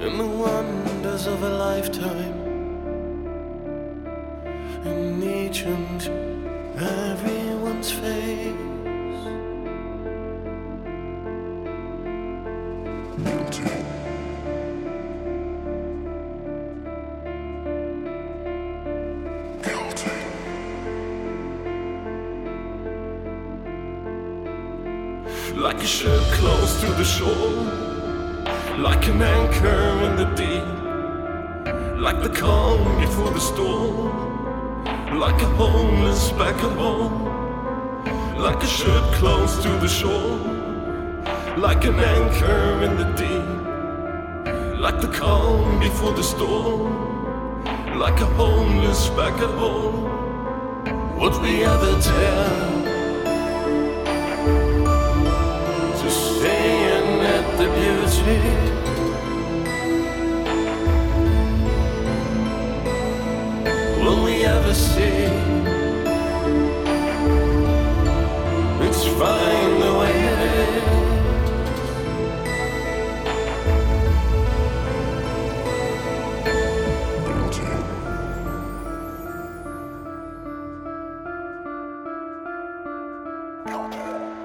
in the wonders of a lifetime, in each and everyone's face. Guilty. Guilty. Like a ship close to the shore like an anchor in the deep, like the calm before the storm, like a homeless back at home, like a ship close to the shore, like an anchor in the deep, like the calm before the storm, like a homeless back at home. Would we ever dare to stay in at the beauty? Will we ever see? It's fine the way it is. Contact.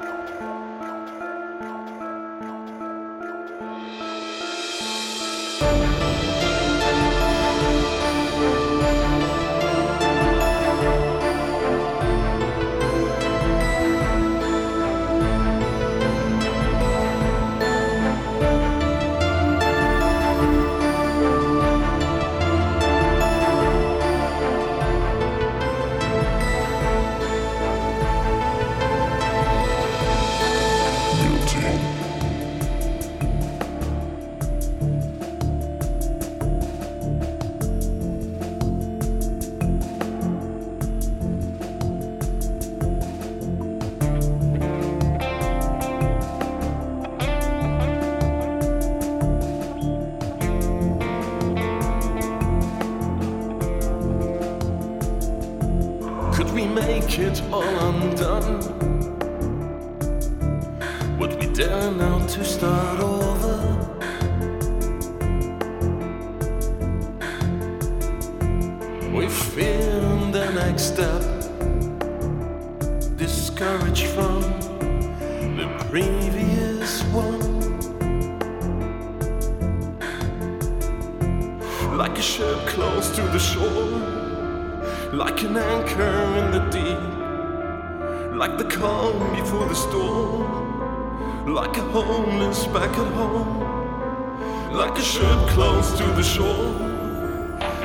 like an anchor in the deep, like the calm before the storm, like a homeless back at home, like a ship close to the shore,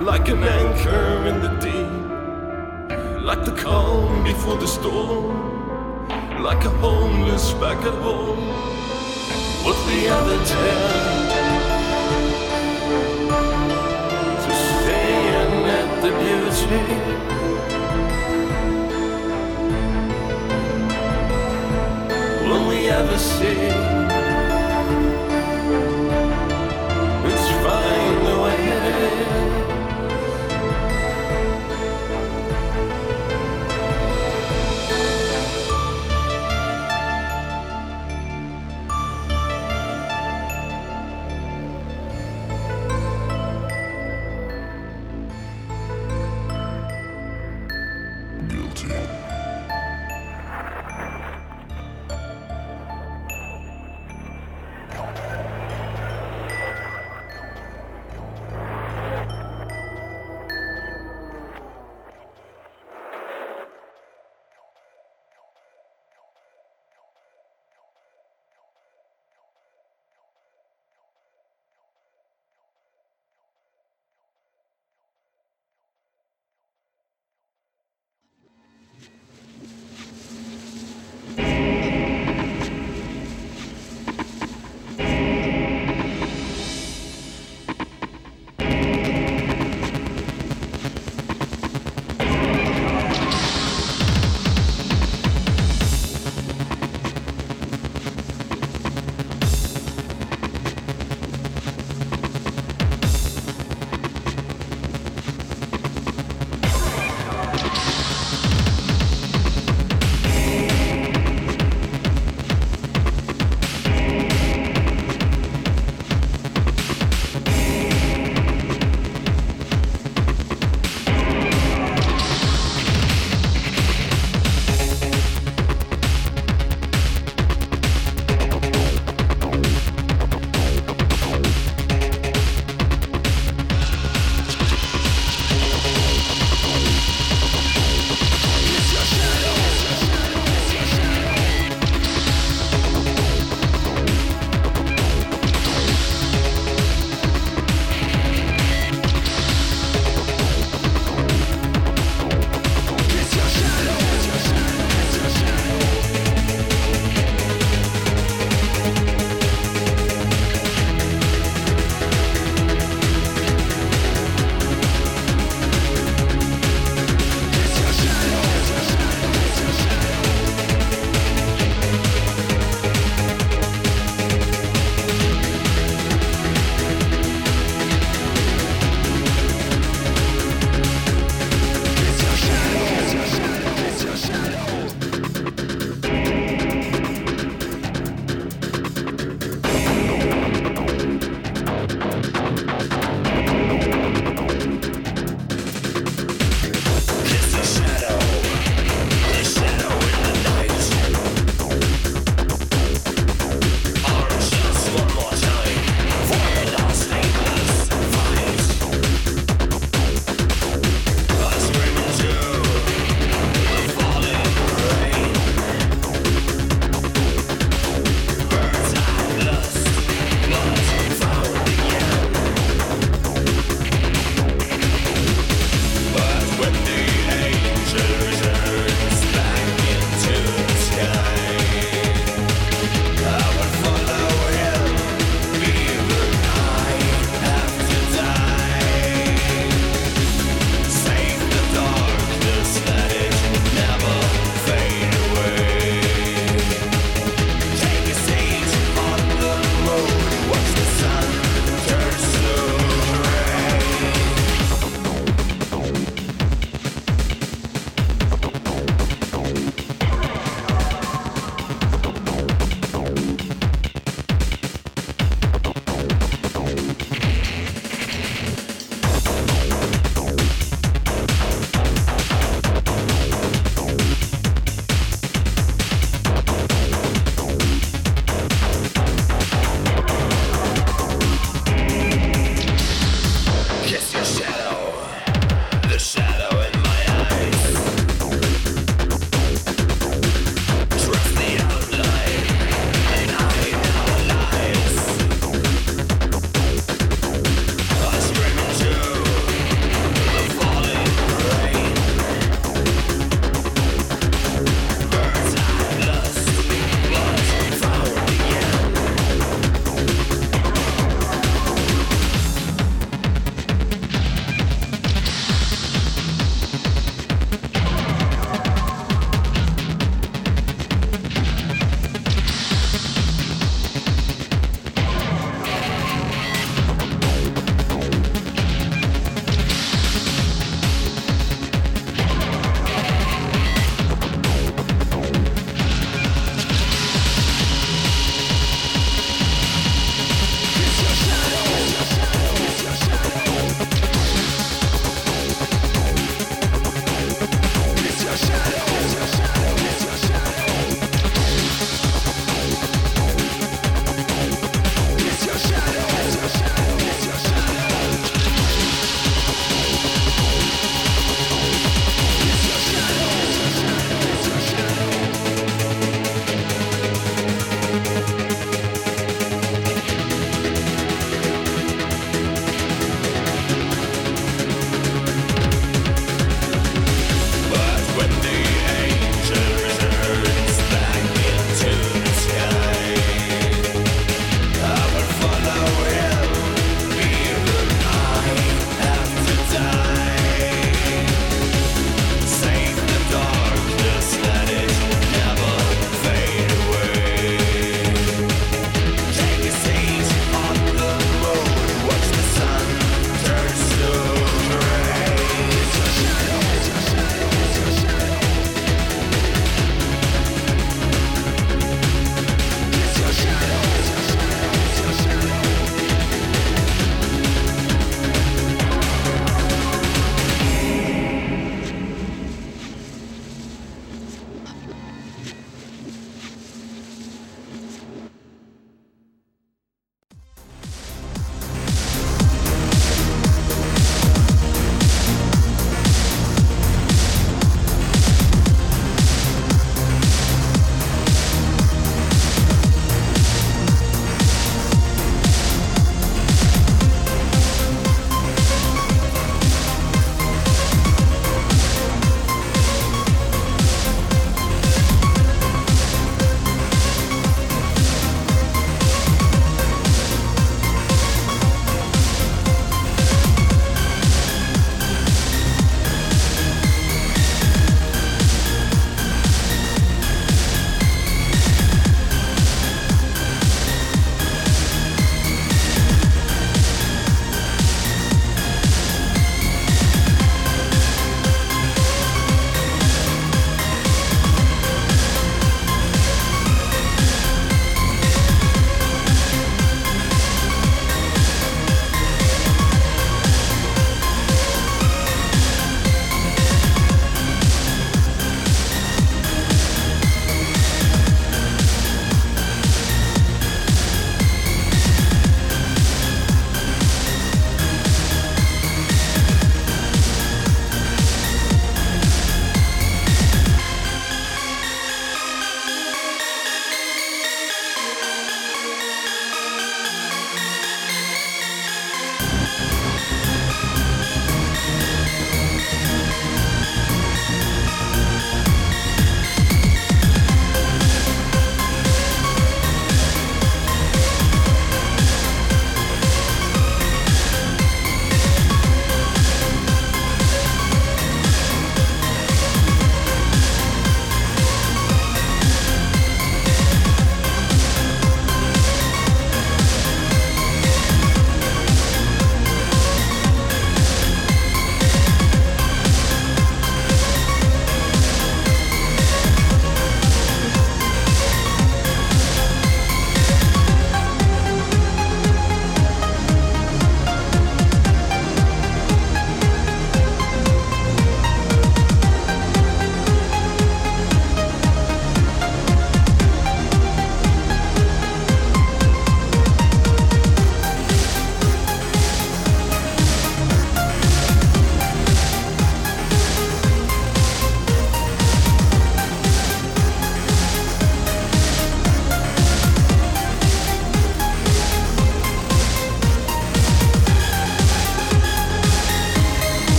like an anchor in the deep, like the calm before the storm, like a homeless back at home. What the other tell? change. Will we ever see?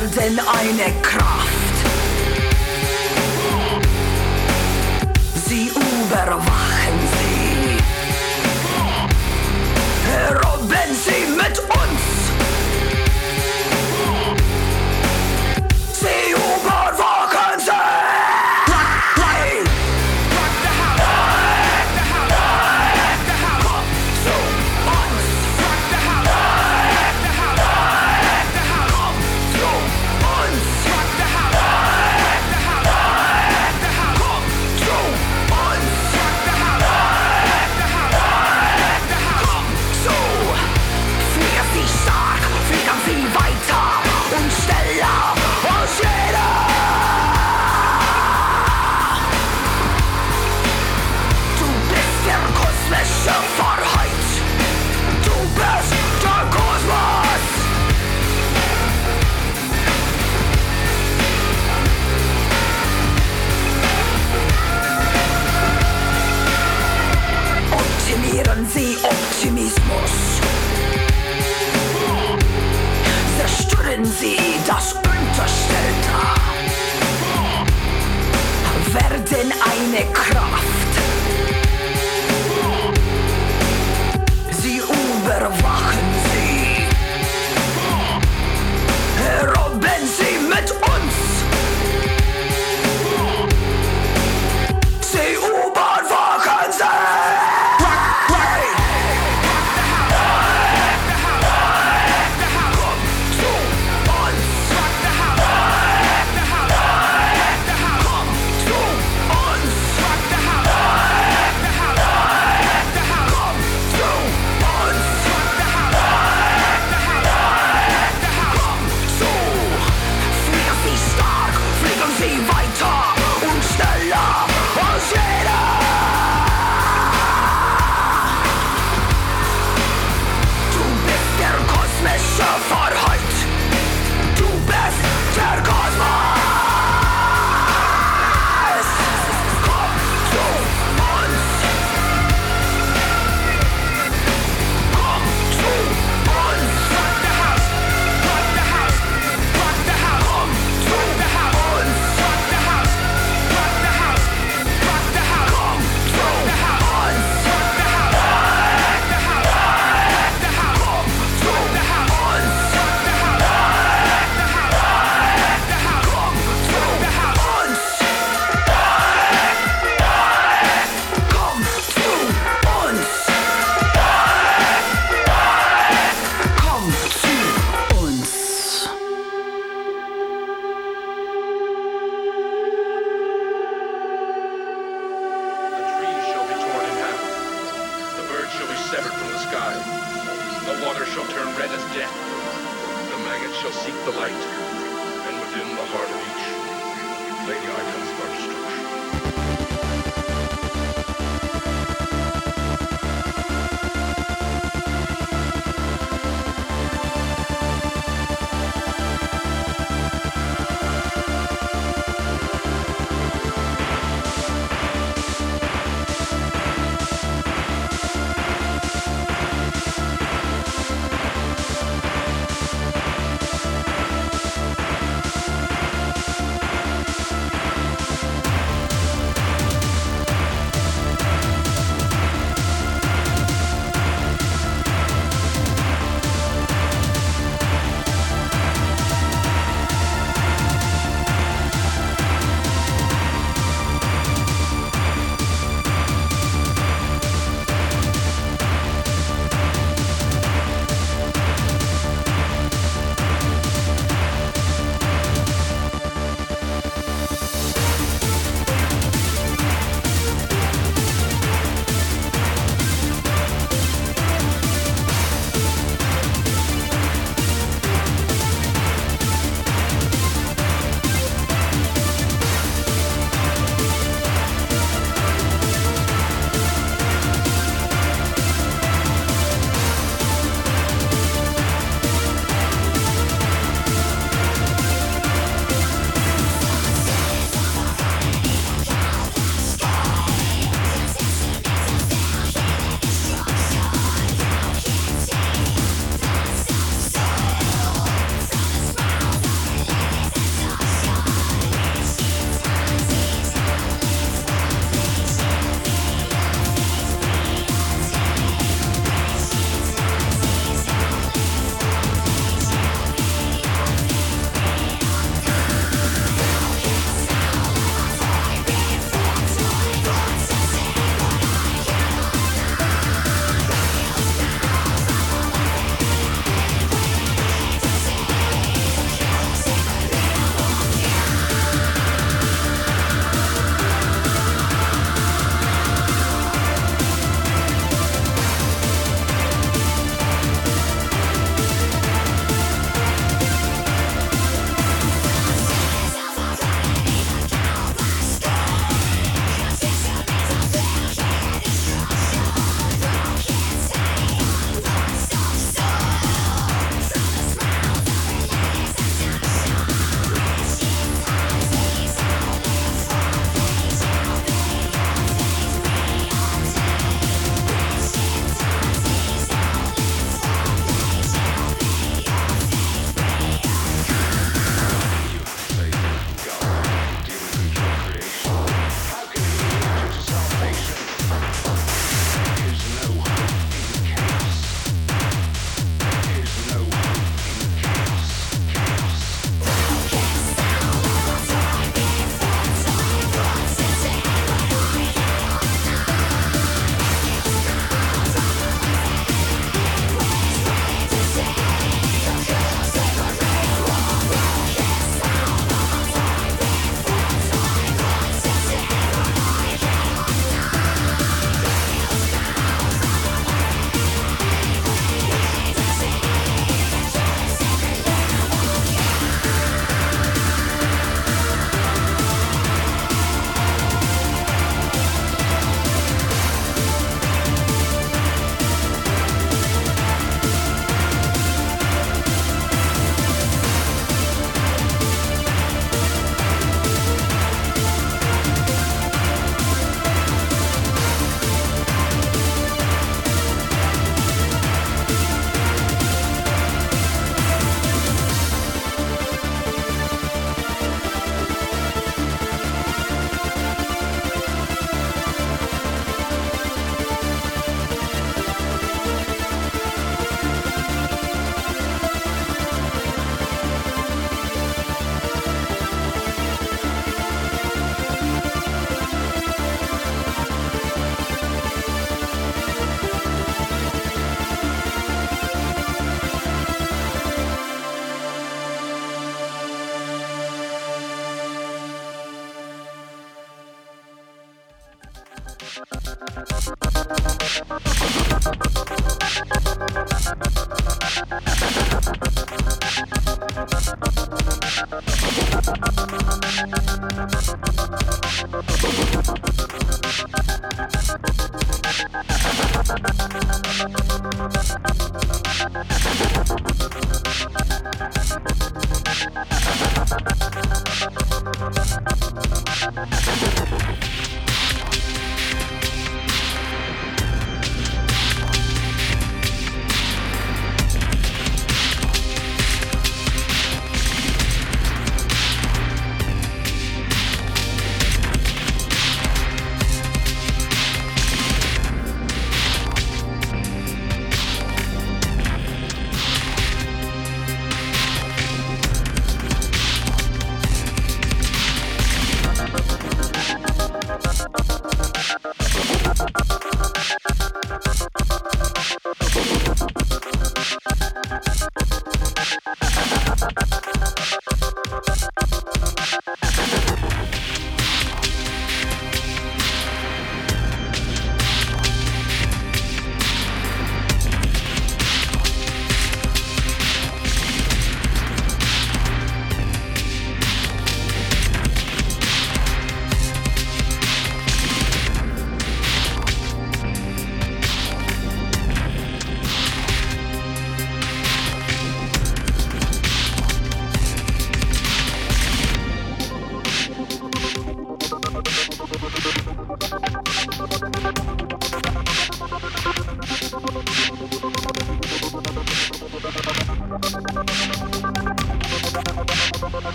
werden eine Kraft. Sie überwachen sie. Robben sie mit uns. 내 크럭